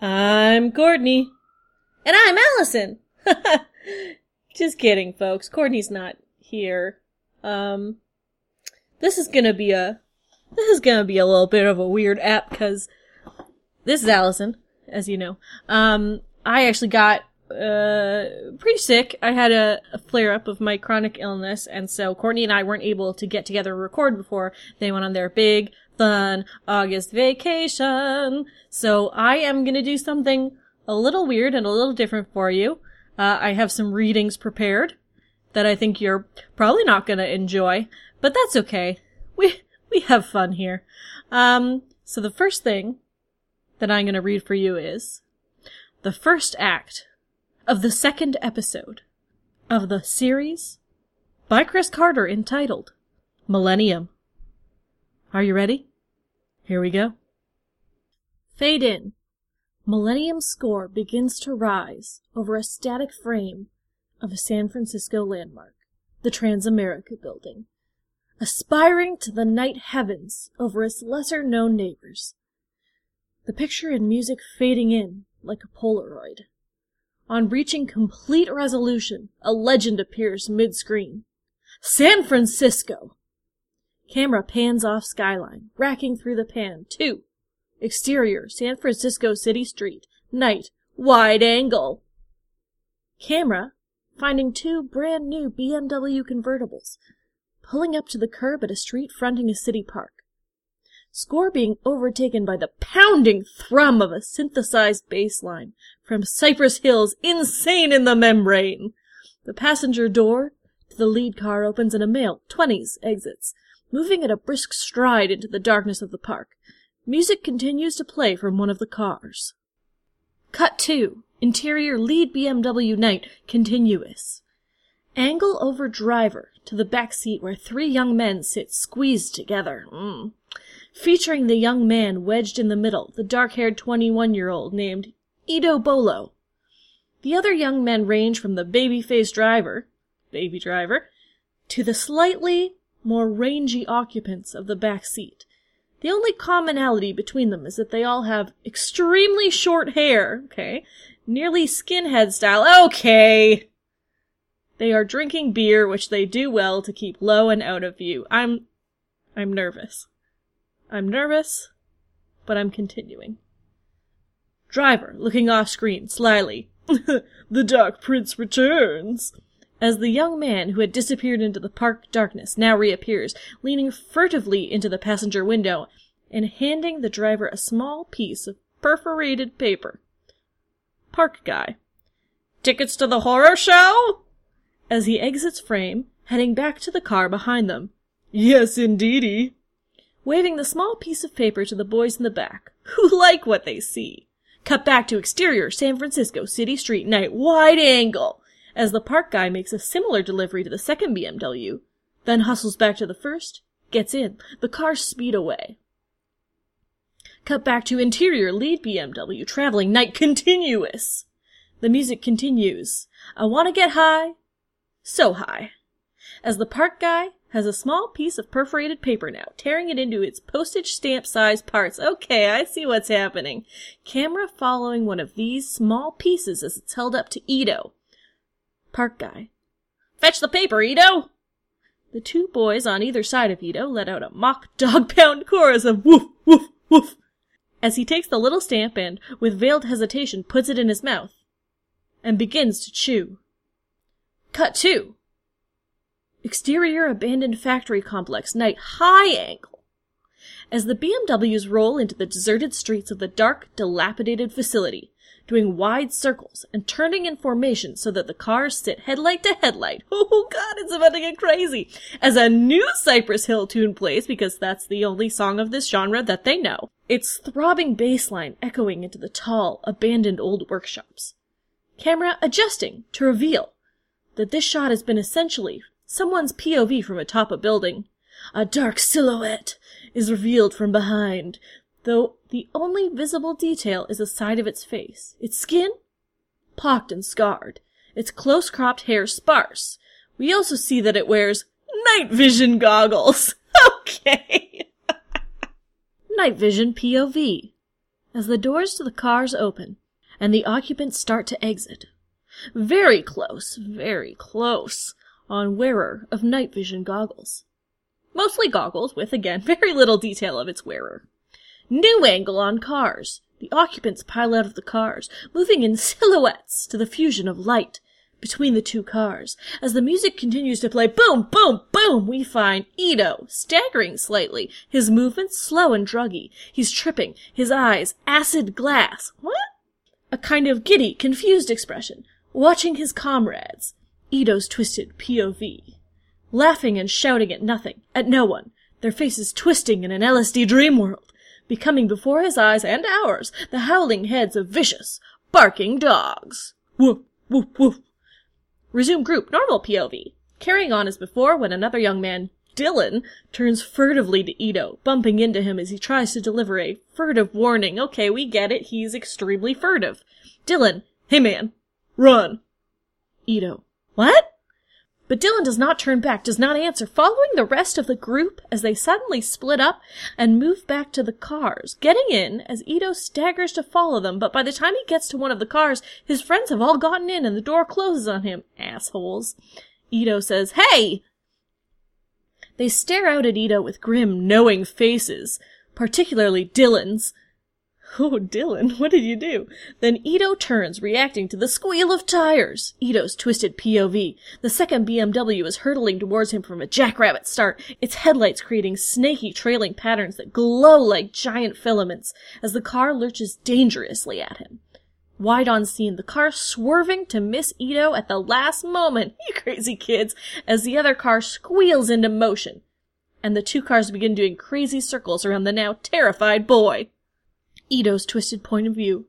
I'm Courtney. And I'm Alison. Just kidding, folks. Courtney's not here. Um, this is gonna be a, this is gonna be a little bit of a weird app because this is Alison, as you know. Um, I actually got, uh, pretty sick. I had a, a flare up of my chronic illness, and so Courtney and I weren't able to get together and record before they went on their big, fun August vacation. So I am gonna do something a little weird and a little different for you. Uh, I have some readings prepared that I think you're probably not gonna enjoy, but that's okay. We, we have fun here. Um, so the first thing that I'm gonna read for you is the first act of the second episode of the series by Chris Carter entitled Millennium. Are you ready? Here we go. Fade in. Millennium score begins to rise over a static frame of a San Francisco landmark, the Transamerica Building, aspiring to the night heavens over its lesser known neighbors. The picture and music fading in like a Polaroid. On reaching complete resolution, a legend appears mid screen. San Francisco! Camera pans off skyline, racking through the pan. Two. Exterior, San Francisco City Street. Night. Wide angle. Camera finding two brand new BMW convertibles, pulling up to the curb at a street fronting a city park. Score being overtaken by the pounding thrum of a synthesized bass line from Cypress Hills, insane in the membrane. The passenger door to the lead car opens and a male, twenties, exits, moving at a brisk stride into the darkness of the park. Music continues to play from one of the cars. Cut 2. Interior lead BMW night continuous. Angle over driver to the back seat where three young men sit squeezed together. Mm. Featuring the young man wedged in the middle, the dark-haired 21-year-old named Ito Bolo. The other young men range from the baby-faced driver, baby driver, to the slightly more rangy occupants of the back seat. The only commonality between them is that they all have extremely short hair, okay, nearly skinhead style, okay. They are drinking beer, which they do well to keep low and out of view. I'm, I'm nervous. I'm nervous, but I'm continuing. Driver, looking off screen, slyly. the Dark Prince returns as the young man who had disappeared into the park darkness now reappears, leaning furtively into the passenger window and handing the driver a small piece of perforated paper. Park guy. Tickets to the horror show? As he exits frame, heading back to the car behind them. Yes, indeedy. Waving the small piece of paper to the boys in the back, who like what they see. Cut back to exterior San Francisco City Street night wide angle as the park guy makes a similar delivery to the second BMW, then hustles back to the first, gets in, the cars speed away. Cut back to interior lead BMW traveling night continuous. The music continues. I wanna get high, so high. As the park guy has a small piece of perforated paper now, tearing it into its postage stamp sized parts. Okay, I see what's happening. Camera following one of these small pieces as it's held up to Ito. Park guy. Fetch the paper, Ito! The two boys on either side of Ito let out a mock dog pound chorus of woof, woof, woof, as he takes the little stamp and, with veiled hesitation, puts it in his mouth and begins to chew. Cut two. Exterior abandoned factory complex, night high angle. As the BMWs roll into the deserted streets of the dark, dilapidated facility, doing wide circles and turning in formation so that the cars sit headlight to headlight. Oh god, it's about to get crazy. As a new Cypress Hill tune plays, because that's the only song of this genre that they know, its throbbing bass line echoing into the tall, abandoned old workshops. Camera adjusting to reveal that this shot has been essentially someone's POV from atop a building. A dark silhouette is revealed from behind, though the only visible detail is the side of its face. Its skin? Pocked and scarred. Its close cropped hair sparse. We also see that it wears night vision goggles. Okay. night vision POV. As the doors to the cars open and the occupants start to exit. Very close, very close on wearer of night vision goggles. Mostly goggles with, again, very little detail of its wearer. New angle on cars. The occupants pile out of the cars, moving in silhouettes to the fusion of light between the two cars. As the music continues to play, boom, boom, boom, we find Ito staggering slightly, his movements slow and druggy. He's tripping, his eyes acid glass. What? A kind of giddy, confused expression, watching his comrades. Ito's twisted POV. Laughing and shouting at nothing, at no one, their faces twisting in an LSD dream world, becoming before his eyes and ours the howling heads of vicious, barking dogs. Woof, woof, woof. Resume group, normal POV. Carrying on as before when another young man, Dylan, turns furtively to Ito, bumping into him as he tries to deliver a furtive warning. Okay, we get it, he's extremely furtive. Dylan, hey man, run. Ito, what? But Dylan does not turn back, does not answer, following the rest of the group as they suddenly split up and move back to the cars, getting in as Ito staggers to follow them, but by the time he gets to one of the cars, his friends have all gotten in and the door closes on him. Assholes. Ito says, Hey! They stare out at Ito with grim, knowing faces, particularly Dylan's. Oh, Dylan, what did you do? Then Ito turns, reacting to the squeal of tires. Ito's twisted POV. The second BMW is hurtling towards him from a jackrabbit start, its headlights creating snaky trailing patterns that glow like giant filaments as the car lurches dangerously at him. Wide on scene, the car swerving to miss Ito at the last moment, you crazy kids, as the other car squeals into motion. And the two cars begin doing crazy circles around the now terrified boy. Ito's twisted point of view.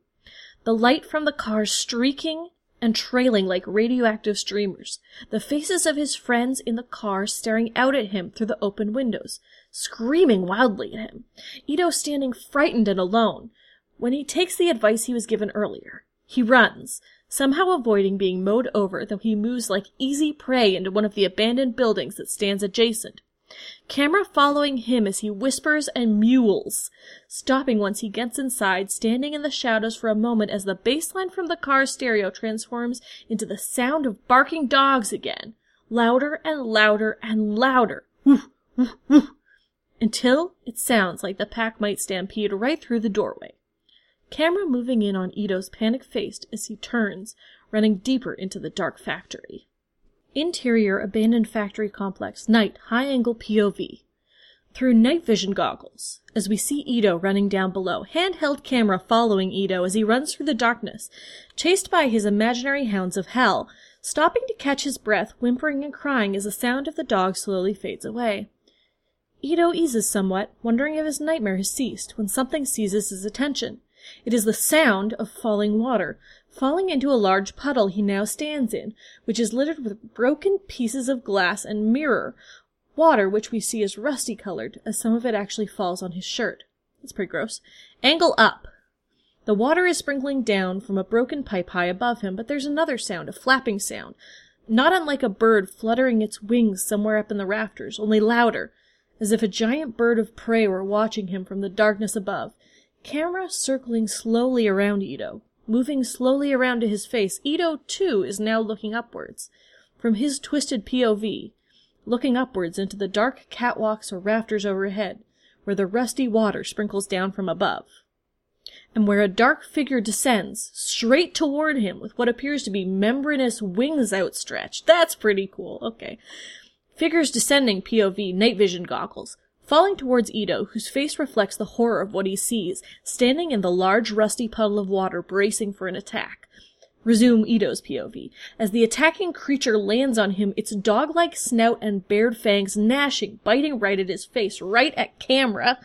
The light from the cars streaking and trailing like radioactive streamers. The faces of his friends in the car staring out at him through the open windows, screaming wildly at him. Ito standing frightened and alone. When he takes the advice he was given earlier, he runs, somehow avoiding being mowed over, though he moves like easy prey into one of the abandoned buildings that stands adjacent. Camera following him as he whispers and mewls, stopping once he gets inside, standing in the shadows for a moment as the bassline from the car stereo transforms into the sound of barking dogs again, louder and louder and louder, woof, woof, woof, until it sounds like the pack might stampede right through the doorway. Camera moving in on Ito's panic face as he turns, running deeper into the dark factory. Interior abandoned factory complex, night, high angle POV. Through night vision goggles, as we see Ito running down below, handheld camera following Ito as he runs through the darkness, chased by his imaginary hounds of hell, stopping to catch his breath, whimpering and crying as the sound of the dog slowly fades away. Ito eases somewhat, wondering if his nightmare has ceased, when something seizes his attention. It is the sound of falling water, falling into a large puddle he now stands in, which is littered with broken pieces of glass and mirror, water which we see is rusty colored, as some of it actually falls on his shirt. That's pretty gross. Angle up. The water is sprinkling down from a broken pipe high above him, but there's another sound, a flapping sound, not unlike a bird fluttering its wings somewhere up in the rafters, only louder, as if a giant bird of prey were watching him from the darkness above. Camera circling slowly around Ito, moving slowly around to his face. Ito, too, is now looking upwards. From his twisted POV, looking upwards into the dark catwalks or rafters overhead, where the rusty water sprinkles down from above. And where a dark figure descends, straight toward him with what appears to be membranous wings outstretched. That's pretty cool. Okay. Figures descending POV, night vision goggles, falling towards Ito, whose face reflects the horror of what he sees, standing in the large rusty puddle of water bracing for an attack. Resume Ito's POV. As the attacking creature lands on him, its dog-like snout and bared fangs gnashing, biting right at his face, right at camera,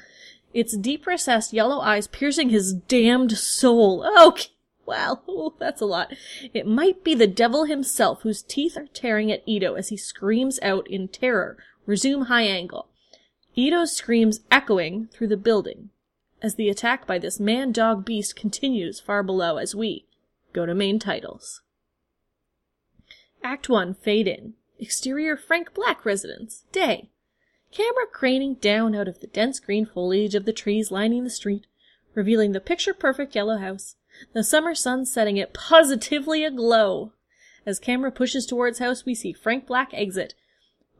its deep recessed yellow eyes piercing his damned soul. Oh, wow, oh, that's a lot. It might be the devil himself whose teeth are tearing at Ito as he screams out in terror. Resume high angle. Ito's screams echoing through the building as the attack by this man-dog beast continues far below as we go to main titles. Act 1 Fade in. Exterior Frank Black residence. Day. Camera craning down out of the dense green foliage of the trees lining the street, revealing the picture perfect yellow house, the summer sun setting it positively aglow. As camera pushes towards house, we see Frank Black exit,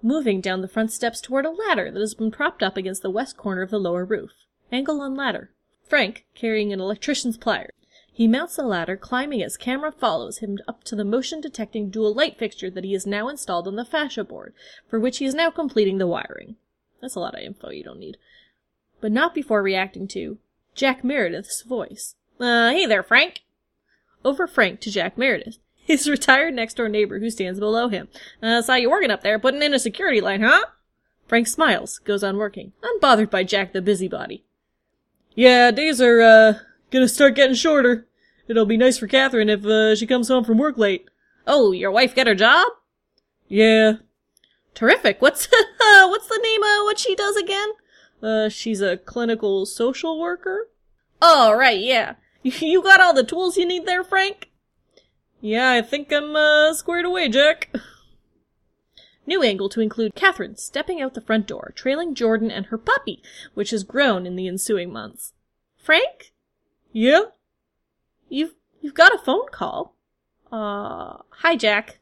moving down the front steps toward a ladder that has been propped up against the west corner of the lower roof. Angle on ladder. Frank carrying an electrician's pliers. He mounts the ladder, climbing as camera follows him up to the motion detecting dual light fixture that he has now installed on the fascia board, for which he is now completing the wiring. That's a lot of info you don't need. But not before reacting to Jack Meredith's voice. Uh, hey there, Frank! Over Frank to Jack Meredith, his retired next door neighbor who stands below him. Uh, saw you working up there, putting in a security line, huh? Frank smiles, goes on working, unbothered by Jack the busybody. Yeah, days are, uh, gonna start getting shorter. It'll be nice for Catherine if, uh, she comes home from work late. Oh, your wife get her job? Yeah. Terrific. What's, what's the name of what she does again? Uh, she's a clinical social worker? Oh, right, yeah. You got all the tools you need there, Frank? Yeah, I think I'm, uh, squared away, Jack. New angle to include Catherine stepping out the front door, trailing Jordan and her puppy, which has grown in the ensuing months. Frank? Yeah? You've, you've got a phone call. Uh, hi, Jack.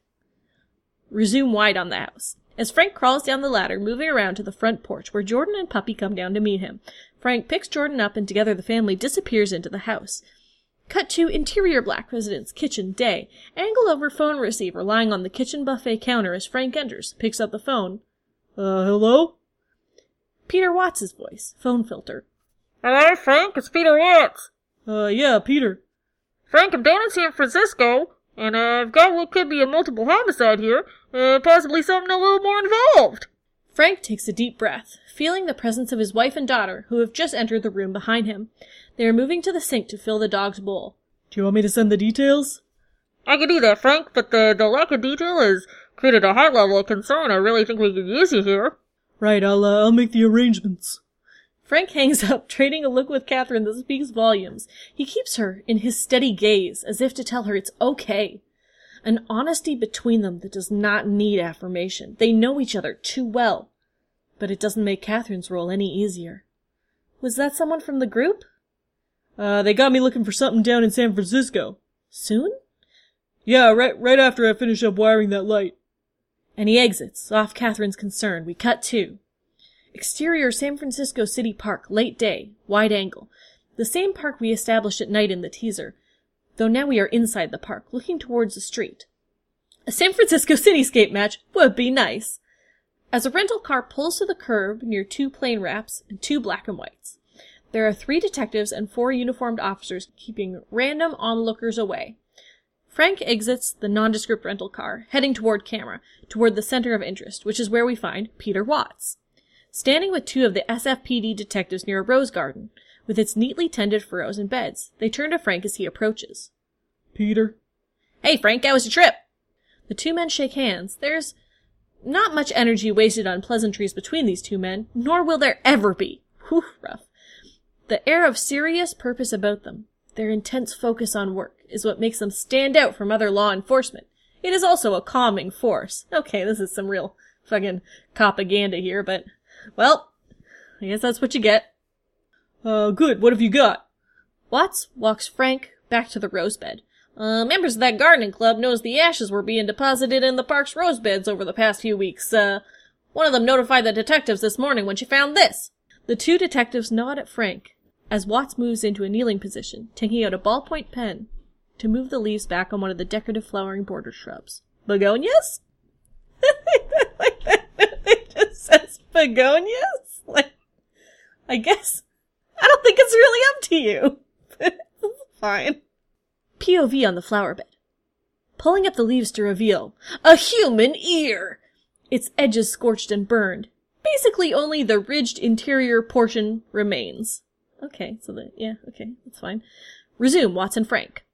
Resume wide on the house. As Frank crawls down the ladder, moving around to the front porch where Jordan and Puppy come down to meet him, Frank picks Jordan up and together the family disappears into the house. Cut to interior black residence, kitchen, day. Angle over phone receiver lying on the kitchen buffet counter as Frank enters, picks up the phone. Uh, hello? Peter Watts' voice, phone filter. Hello, Frank, it's Peter Watts. Uh, yeah, Peter. Frank, I'm down in San Francisco, and uh, I've got what could be a multiple homicide here, uh, possibly something a little more involved. Frank takes a deep breath, feeling the presence of his wife and daughter, who have just entered the room behind him. They are moving to the sink to fill the dog's bowl. Do you want me to send the details? I could do that, Frank, but the, the lack of detail has created a high level of concern. I really think we could use you here. Right, I'll, uh, I'll make the arrangements. Frank hangs up, trading a look with Catherine that speaks volumes. He keeps her in his steady gaze, as if to tell her it's okay. An honesty between them that does not need affirmation. They know each other too well. But it doesn't make Catherine's role any easier. Was that someone from the group? Uh, they got me looking for something down in San Francisco. Soon? Yeah, right, right after I finish up wiring that light. And he exits, off Catherine's concern. We cut to. Exterior San Francisco City Park, late day, wide angle. The same park we established at night in the teaser, though now we are inside the park, looking towards the street. A San Francisco cityscape match would be nice. As a rental car pulls to the curb near two plain wraps and two black and whites, there are three detectives and four uniformed officers keeping random onlookers away. Frank exits the nondescript rental car, heading toward camera, toward the center of interest, which is where we find Peter Watts. Standing with two of the SFPD detectives near a rose garden, with its neatly tended furrows and beds, they turn to Frank as he approaches. Peter? Hey, Frank, how was your trip? The two men shake hands. There's not much energy wasted on pleasantries between these two men, nor will there ever be. Whew, rough. The air of serious purpose about them, their intense focus on work, is what makes them stand out from other law enforcement. It is also a calming force. Okay, this is some real fucking propaganda here, but well, I guess that's what you get. Uh, good. What have you got? Watts walks Frank back to the rose bed. Uh, members of that gardening club knows the ashes were being deposited in the park's rose beds over the past few weeks. Uh, one of them notified the detectives this morning when she found this. The two detectives nod at Frank as Watts moves into a kneeling position, taking out a ballpoint pen to move the leaves back on one of the decorative flowering border shrubs. Begonias? like that it just says begonias? Like, I guess. I don't think it's really up to you. Fine. POV on the flower bed. Pulling up the leaves to reveal a human ear! Its edges scorched and burned. Basically only the ridged interior portion remains. Okay, so the, yeah, okay, that's fine. Resume, Watson Frank.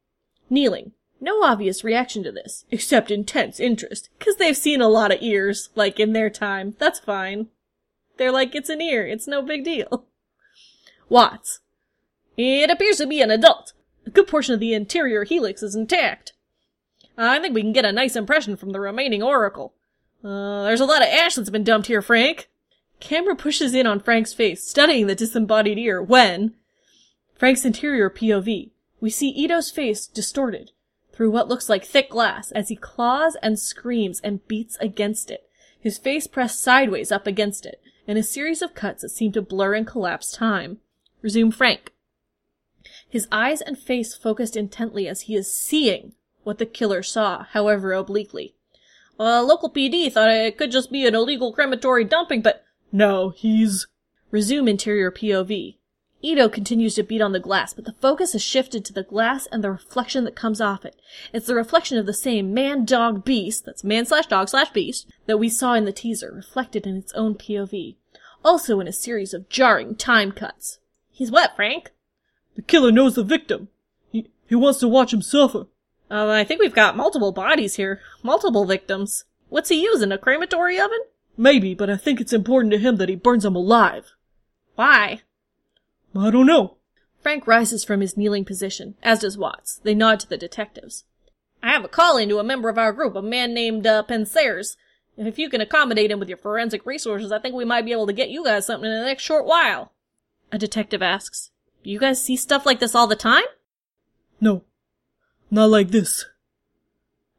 Kneeling. No obvious reaction to this, except intense interest, cause they've seen a lot of ears, like in their time. That's fine. They're like, it's an ear, it's no big deal. Watts. It appears to be an adult. A good portion of the interior helix is intact. I think we can get a nice impression from the remaining auricle. Uh, there's a lot of ash that's been dumped here, Frank. Camera pushes in on Frank's face, studying the disembodied ear, when... Frank's interior POV. We see Ito's face distorted through what looks like thick glass as he claws and screams and beats against it, his face pressed sideways up against it, in a series of cuts that seem to blur and collapse time. Resume Frank. His eyes and face focused intently as he is seeing what the killer saw, however obliquely. Uh, local PD thought it could just be an illegal crematory dumping, but no, he's... Resume interior POV. Ito continues to beat on the glass, but the focus has shifted to the glass and the reflection that comes off it. It's the reflection of the same man, dog, beast, that's man slash dog slash beast, that we saw in the teaser, reflected in its own POV. Also in a series of jarring time cuts. He's what, Frank? The killer knows the victim. He, he wants to watch him suffer. Uh, I think we've got multiple bodies here. Multiple victims. What's he using, a crematory oven? Maybe, but I think it's important to him that he burns them alive. Why? I don't know. Frank rises from his kneeling position, as does Watts. They nod to the detectives. I have a call in to a member of our group, a man named uh. If you can accommodate him with your forensic resources, I think we might be able to get you guys something in the next short while. A detective asks, You guys see stuff like this all the time? No. Not like this.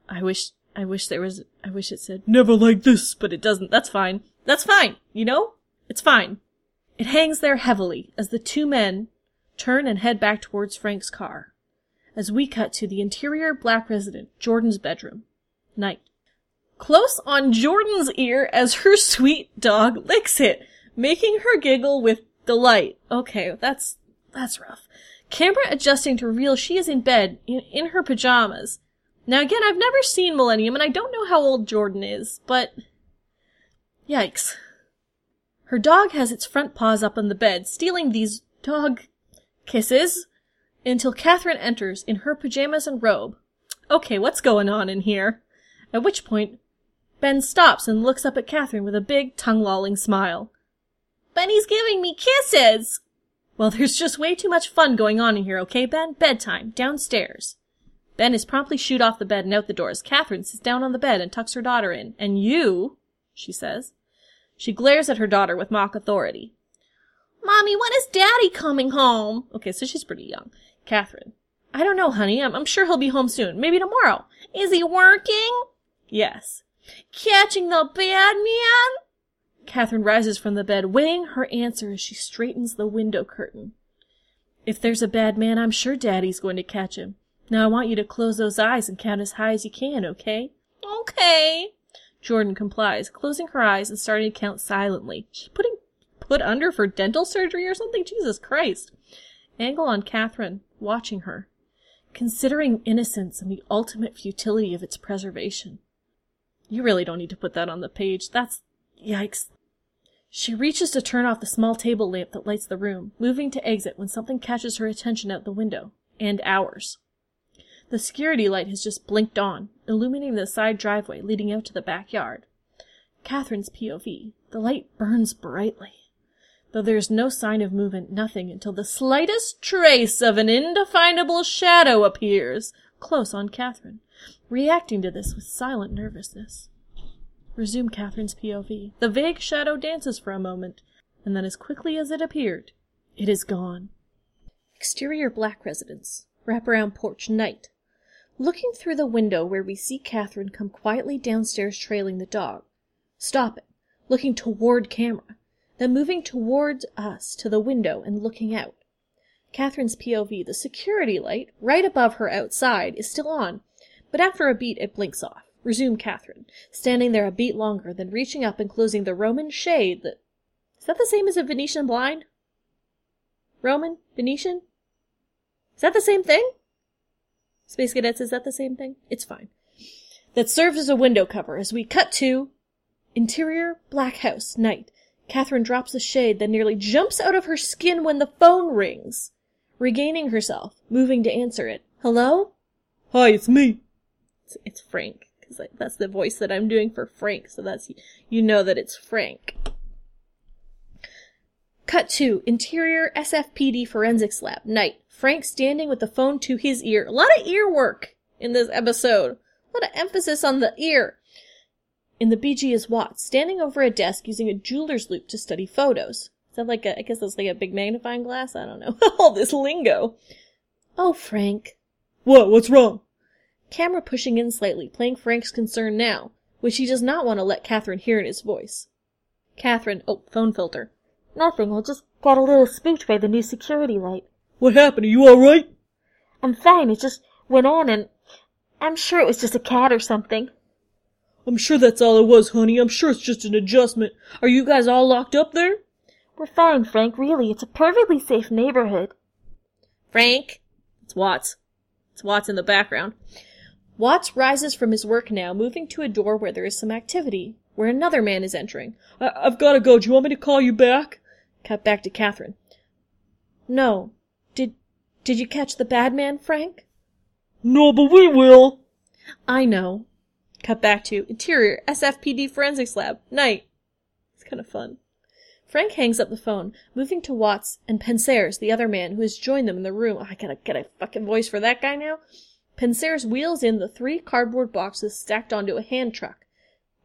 I wish, I wish there was, I wish it said, Never like this. but it doesn't. That's fine. That's fine. You know? It's fine. It hangs there heavily as the two men turn and head back towards Frank's car. As we cut to the interior black resident, Jordan's bedroom. Night. Close on Jordan's ear as her sweet dog licks it, making her giggle with delight. Okay, that's, that's rough. Camera adjusting to reveal she is in bed, in, in her pajamas. Now again, I've never seen Millennium and I don't know how old Jordan is, but... Yikes. Her dog has its front paws up on the bed, stealing these dog kisses until Catherine enters in her pajamas and robe. Okay, what's going on in here? At which point, Ben stops and looks up at Catherine with a big, tongue-lolling smile. Benny's giving me kisses! Well, there's just way too much fun going on in here, okay, Ben? Bedtime, downstairs. Ben is promptly shooed off the bed and out the door as Catherine sits down on the bed and tucks her daughter in. And you, she says. She glares at her daughter with mock authority. Mommy, when is Daddy coming home? Okay, so she's pretty young. Catherine. I don't know, honey. I'm, I'm sure he'll be home soon. Maybe tomorrow. Is he working? Yes. Catching the bad man? Catherine rises from the bed, weighing her answer as she straightens the window curtain. If there's a bad man, I'm sure Daddy's going to catch him. Now I want you to close those eyes and count as high as you can, okay? Okay. Jordan complies, closing her eyes and starting to count silently. She's putting put under for dental surgery or something? Jesus Christ. Angle on Catherine, watching her, considering innocence and the ultimate futility of its preservation. You really don't need to put that on the page. That's yikes. She reaches to turn off the small table lamp that lights the room, moving to exit when something catches her attention out the window. And ours. The security light has just blinked on, illuminating the side driveway leading out to the backyard. Catherine's POV. The light burns brightly. Though there is no sign of movement, nothing until the slightest trace of an indefinable shadow appears close on Catherine, reacting to this with silent nervousness. Resume Catherine's POV. The vague shadow dances for a moment, and then as quickly as it appeared, it is gone. Exterior black residence. Wraparound porch night. Looking through the window where we see Catherine come quietly downstairs trailing the dog. Stopping, looking toward camera, then moving towards us to the window and looking out. Catherine's POV, the security light, right above her outside, is still on, but after a beat it blinks off. Resume Catherine, standing there a beat longer, then reaching up and closing the Roman shade that. Is that the same as a Venetian blind? Roman? Venetian? Is that the same thing? Space Cadets, is that the same thing? It's fine. That serves as a window cover as we cut to interior black house night. Catherine drops the shade, then nearly jumps out of her skin when the phone rings. Regaining herself, moving to answer it. Hello? Hi, it's me. It's, it's Frank, because that's the voice that I'm doing for Frank, so that's you know that it's Frank. Cut to interior SFPD forensics lab. Night. Frank standing with the phone to his ear. A lot of ear work in this episode. A lot of emphasis on the ear. In the BG is Watts, standing over a desk using a jeweler's loupe to study photos. Is that like a, I guess that's like a big magnifying glass? I don't know. All this lingo. Oh, Frank. What? What's wrong? Camera pushing in slightly, playing Frank's concern now, which he does not want to let Catherine hear in his voice. Catherine, oh, phone filter. Nothing, I just got a little spooked by the new security light. What happened? Are you alright? I'm fine, it just went on and I'm sure it was just a cat or something. I'm sure that's all it was, honey. I'm sure it's just an adjustment. Are you guys all locked up there? We're fine, Frank, really. It's a perfectly safe neighborhood. Frank? It's Watts. It's Watts in the background. Watts rises from his work now, moving to a door where there is some activity, where another man is entering. I- I've gotta go. Do you want me to call you back? Cut back to Catherine. No. Did, you catch the bad man, Frank? No, but we will. I know. Cut back to interior SFPD forensics lab. Night. It's kind of fun. Frank hangs up the phone, moving to Watts and Pensares, the other man who has joined them in the room. Oh, I gotta get a fucking voice for that guy now. Pensares wheels in the three cardboard boxes stacked onto a hand truck,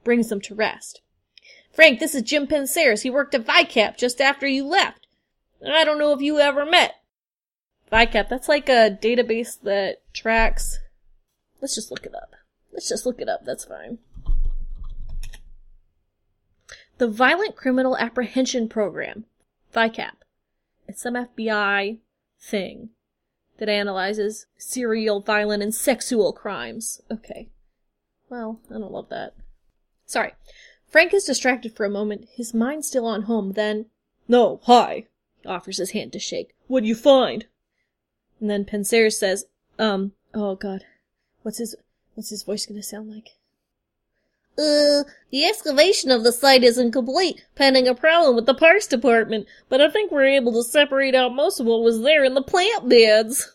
brings them to rest. Frank, this is Jim Pensares. He worked at VICAP just after you left. I don't know if you ever met. VICAP, that's like a database that tracks. Let's just look it up. Let's just look it up. That's fine. The Violent Criminal Apprehension Program, VICAP. It's some FBI thing that analyzes serial, violent, and sexual crimes. Okay. Well, I don't love that. Sorry. Frank is distracted for a moment, his mind still on home, then, No, hi. offers his hand to shake. What'd you find? And then Pensares says, um, oh god. What's his, what's his voice gonna sound like? Uh, the excavation of the site isn't complete, pending a problem with the parks department, but I think we're able to separate out most of what was there in the plant beds.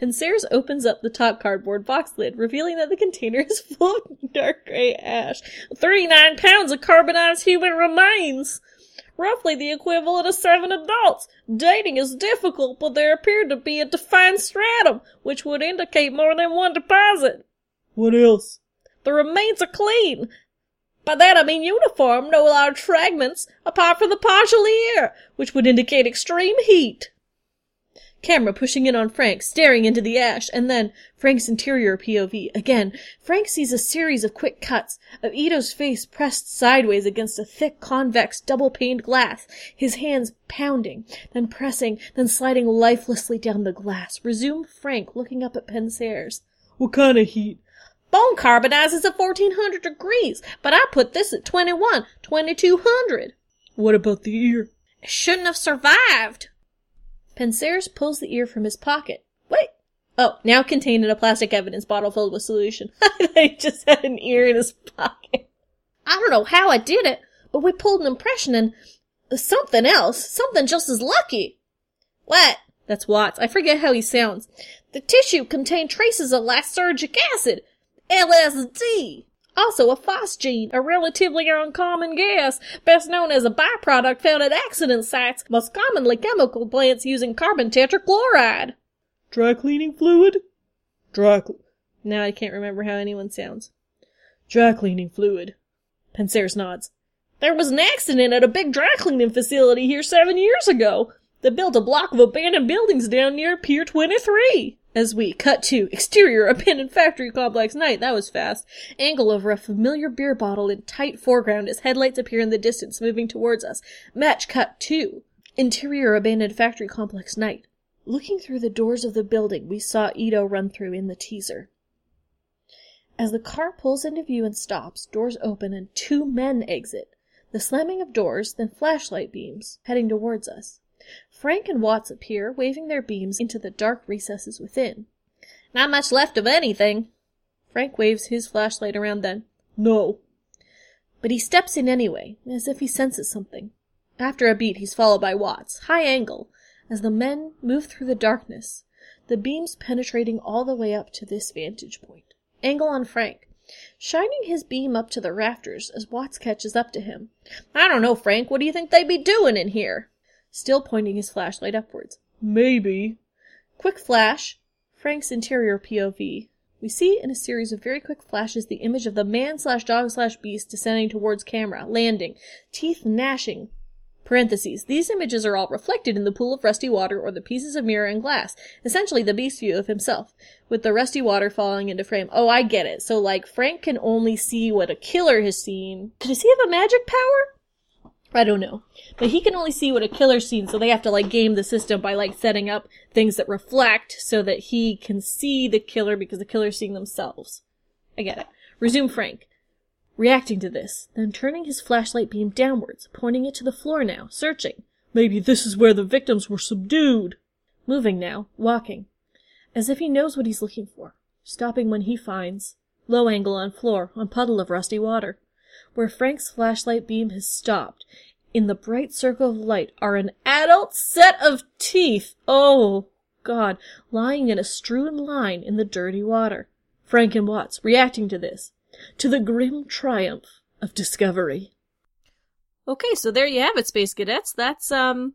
Pensares opens up the top cardboard box lid, revealing that the container is full of dark gray ash. 39 pounds of carbonized human remains! Roughly the equivalent of seven adults. Dating is difficult, but there appeared to be a defined stratum, which would indicate more than one deposit. What else? The remains are clean. By that I mean uniform, no large fragments, apart from the partial ear, which would indicate extreme heat. Camera pushing in on Frank, staring into the ash, and then Frank's interior POV. Again, Frank sees a series of quick cuts of Ito's face pressed sideways against a thick, convex, double-paned glass, his hands pounding, then pressing, then sliding lifelessly down the glass. Resume Frank looking up at Pensares. What kind of heat? Bone carbonizes at 1400 degrees, but I put this at 21, 2200. What about the ear? It shouldn't have survived. Pensares pulls the ear from his pocket. Wait. Oh, now contained in a plastic evidence bottle filled with solution. he just had an ear in his pocket. I don't know how I did it, but we pulled an impression and something else, something just as lucky. What? That's Watts. I forget how he sounds. The tissue contained traces of lysergic acid, LSD. Also a phosgene, a relatively uncommon gas, best known as a byproduct found at accident sites, most commonly chemical plants using carbon tetrachloride. Dry cleaning fluid? Dry cl- Now I can't remember how anyone sounds. dry cleaning fluid. Pensares nods. There was an accident at a big dry cleaning facility here seven years ago. They built a block of abandoned buildings down near Pier 23. As we cut to exterior abandoned factory complex night, that was fast. Angle over a familiar beer bottle in tight foreground as headlights appear in the distance, moving towards us. Match cut to interior abandoned factory complex night. Looking through the doors of the building we saw Ito run through in the teaser. As the car pulls into view and stops, doors open and two men exit. The slamming of doors, then flashlight beams, heading towards us. Frank and Watts appear, waving their beams into the dark recesses within. Not much left of anything. Frank waves his flashlight around then. No. But he steps in anyway, as if he senses something. After a beat, he's followed by Watts, high angle, as the men move through the darkness, the beams penetrating all the way up to this vantage point. Angle on Frank, shining his beam up to the rafters as Watts catches up to him. I don't know, Frank. What do you think they'd be doing in here? Still pointing his flashlight upwards. Maybe. Quick flash. Frank's interior POV. We see in a series of very quick flashes the image of the man slash dog slash beast descending towards camera, landing, teeth gnashing. Parentheses. These images are all reflected in the pool of rusty water or the pieces of mirror and glass. Essentially the beast view of himself, with the rusty water falling into frame. Oh, I get it. So like Frank can only see what a killer has seen. Does he have a magic power? I don't know. But he can only see what a killer sees, so they have to like game the system by like setting up things that reflect so that he can see the killer because the killer's seeing themselves. I get it. Resume Frank. Reacting to this, then turning his flashlight beam downwards, pointing it to the floor now, searching. Maybe this is where the victims were subdued. Moving now, walking. As if he knows what he's looking for. Stopping when he finds. Low angle on floor, on puddle of rusty water. Where Frank's flashlight beam has stopped, in the bright circle of light are an adult set of teeth. Oh, God, lying in a strewn line in the dirty water. Frank and Watts reacting to this, to the grim triumph of discovery. Okay, so there you have it, Space Cadets. That's um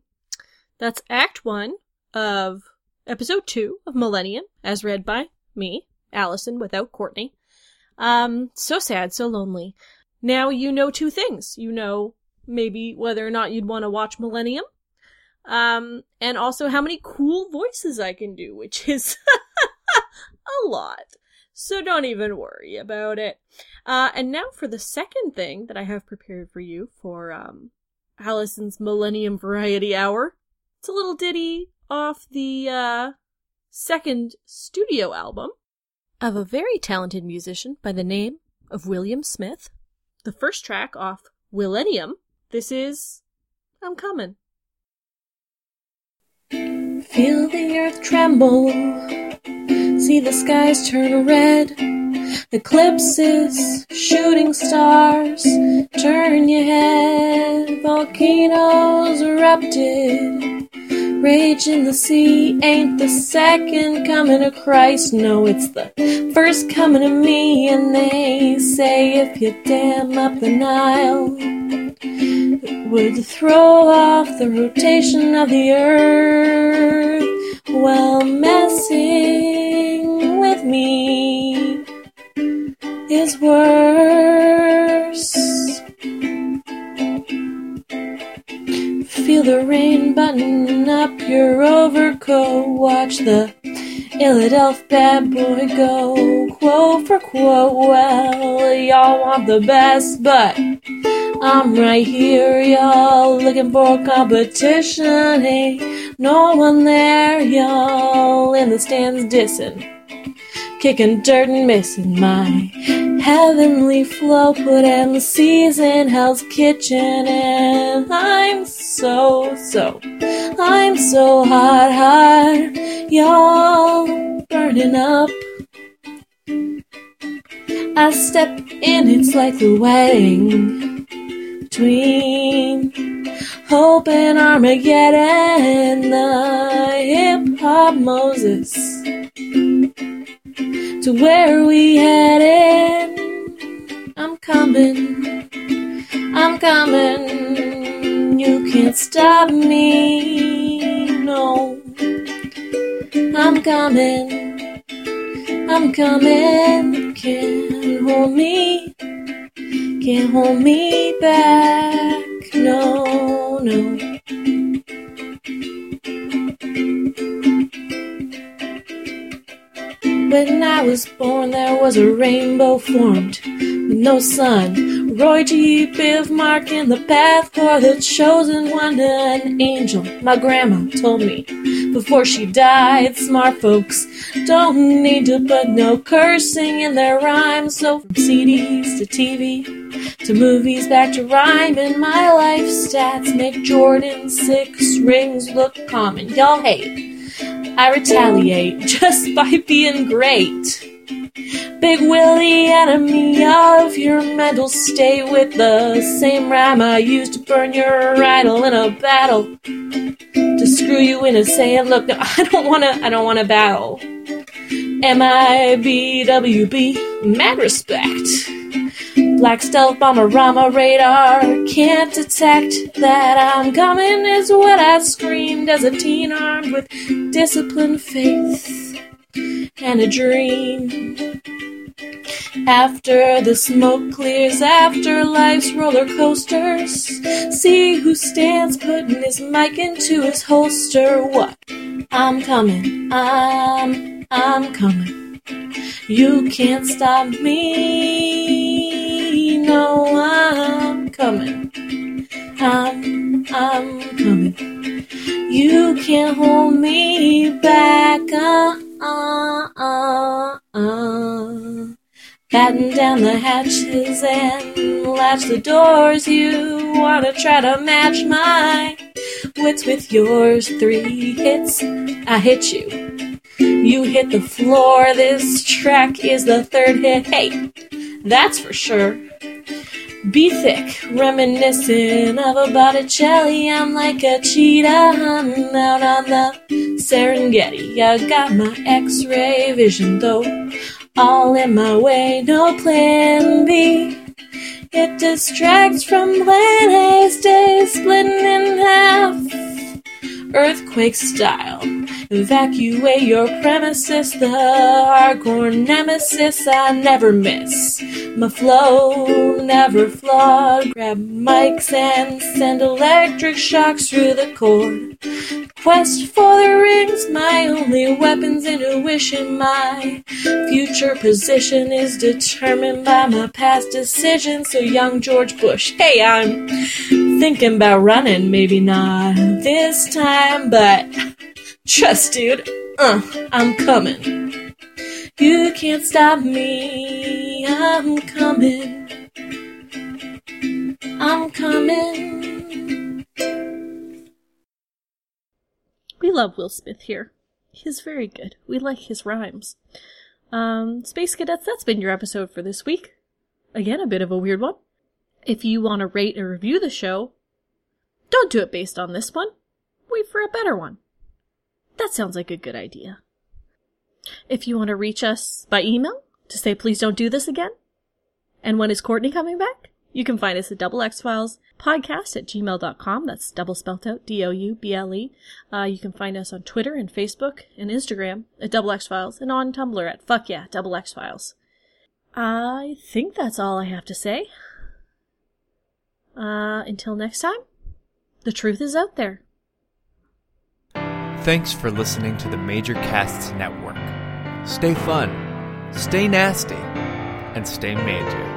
that's Act One of Episode Two of Millennium, as read by me, Alison, without Courtney. Um, so sad, so lonely. Now you know two things. You know maybe whether or not you'd want to watch Millennium. Um, and also how many cool voices I can do, which is a lot. So don't even worry about it. Uh, and now for the second thing that I have prepared for you for, um, Alison's Millennium Variety Hour. It's a little ditty off the, uh, second studio album of a very talented musician by the name of William Smith. The first track off Millennium. This is I'm Coming. Feel the earth tremble, see the skies turn red. Eclipses, shooting stars, turn your head. Volcanoes erupted, rage in the sea. Ain't the second coming of Christ, no, it's the first coming of me. And they say if you dam up the Nile, it would throw off the rotation of the earth. Well, messing with me is worse. Feel the rain button up your overcoat. Watch the Philadelphia bad boy go quote for quote. Well, y'all want the best, but I'm right here, y'all, looking for competition. Ain't no one there, y'all, in the stands dissing kicking dirt and missing my heavenly flow. Put seas in hell's kitchen and i'm so so i'm so hot hot y'all burning up. I step in it's like the wedding between hope and armageddon the hip-hop moses to where we headed. I'm coming, I'm coming. You can't stop me, no. I'm coming, I'm coming. Can't hold me, can't hold me back, no, no. Was born, there was a rainbow formed with no sun. Roy G. Biv marking the path for the chosen one, an angel. My grandma told me before she died, smart folks don't need to put no cursing in their rhymes. So from CDs to TV to movies back to rhyme in my life stats make Jordan six rings look common. Y'all hate. I retaliate just by being great. Big Willie, enemy of your mental state, with the same rhyme I used to burn your idol in a battle. To screw you into saying, look, no, I don't wanna, I don't wanna battle. M I B W B, mad respect. Black stealth bomberama radar can't detect that I'm coming is what I screamed as a teen armed with disciplined faith and a dream. After the smoke clears, after life's roller coasters, see who stands putting his mic into his holster. What? I'm coming, I'm, I'm coming. You can't stop me. No, I'm coming. I'm, I'm coming. You can't hold me back. Uh, uh, uh, uh. Batten down the hatches and latch the doors. You wanna try to match my wits with yours. Three hits, I hit you. You hit the floor. This track is the third hit. Hey, that's for sure. Be thick, reminiscent of a Botticelli. I'm like a cheetah hunting out on the Serengeti. I got my X-ray vision though, all in my way. No plan B. It distracts from plan A. Stay splitting in half, earthquake style. Evacuate your premises, the hardcore nemesis I never miss. My flow never flawed. Grab mics and send electric shocks through the cord. Quest for the rings, my only weapon's intuition. My future position is determined by my past decisions. So, young George Bush, hey, I'm thinking about running, maybe not this time, but trust, dude, uh, I'm coming. You can't stop me, I'm coming. I'm coming. We love Will Smith here. He's very good. We like his rhymes. Um, Space Cadets, that's been your episode for this week. Again, a bit of a weird one. If you want to rate and review the show, don't do it based on this one. Wait for a better one. That sounds like a good idea. If you want to reach us by email to say please don't do this again, and when is Courtney coming back? You can find us at Double X Files podcast at gmail.com. That's double spelt out, D-O-U-B-L-E. Uh, you can find us on Twitter and Facebook and Instagram at Double X Files and on Tumblr at Fuck Yeah, Double X Files. I think that's all I have to say. Uh, until next time, the truth is out there. Thanks for listening to the Major Casts Network. Stay fun, stay nasty, and stay major.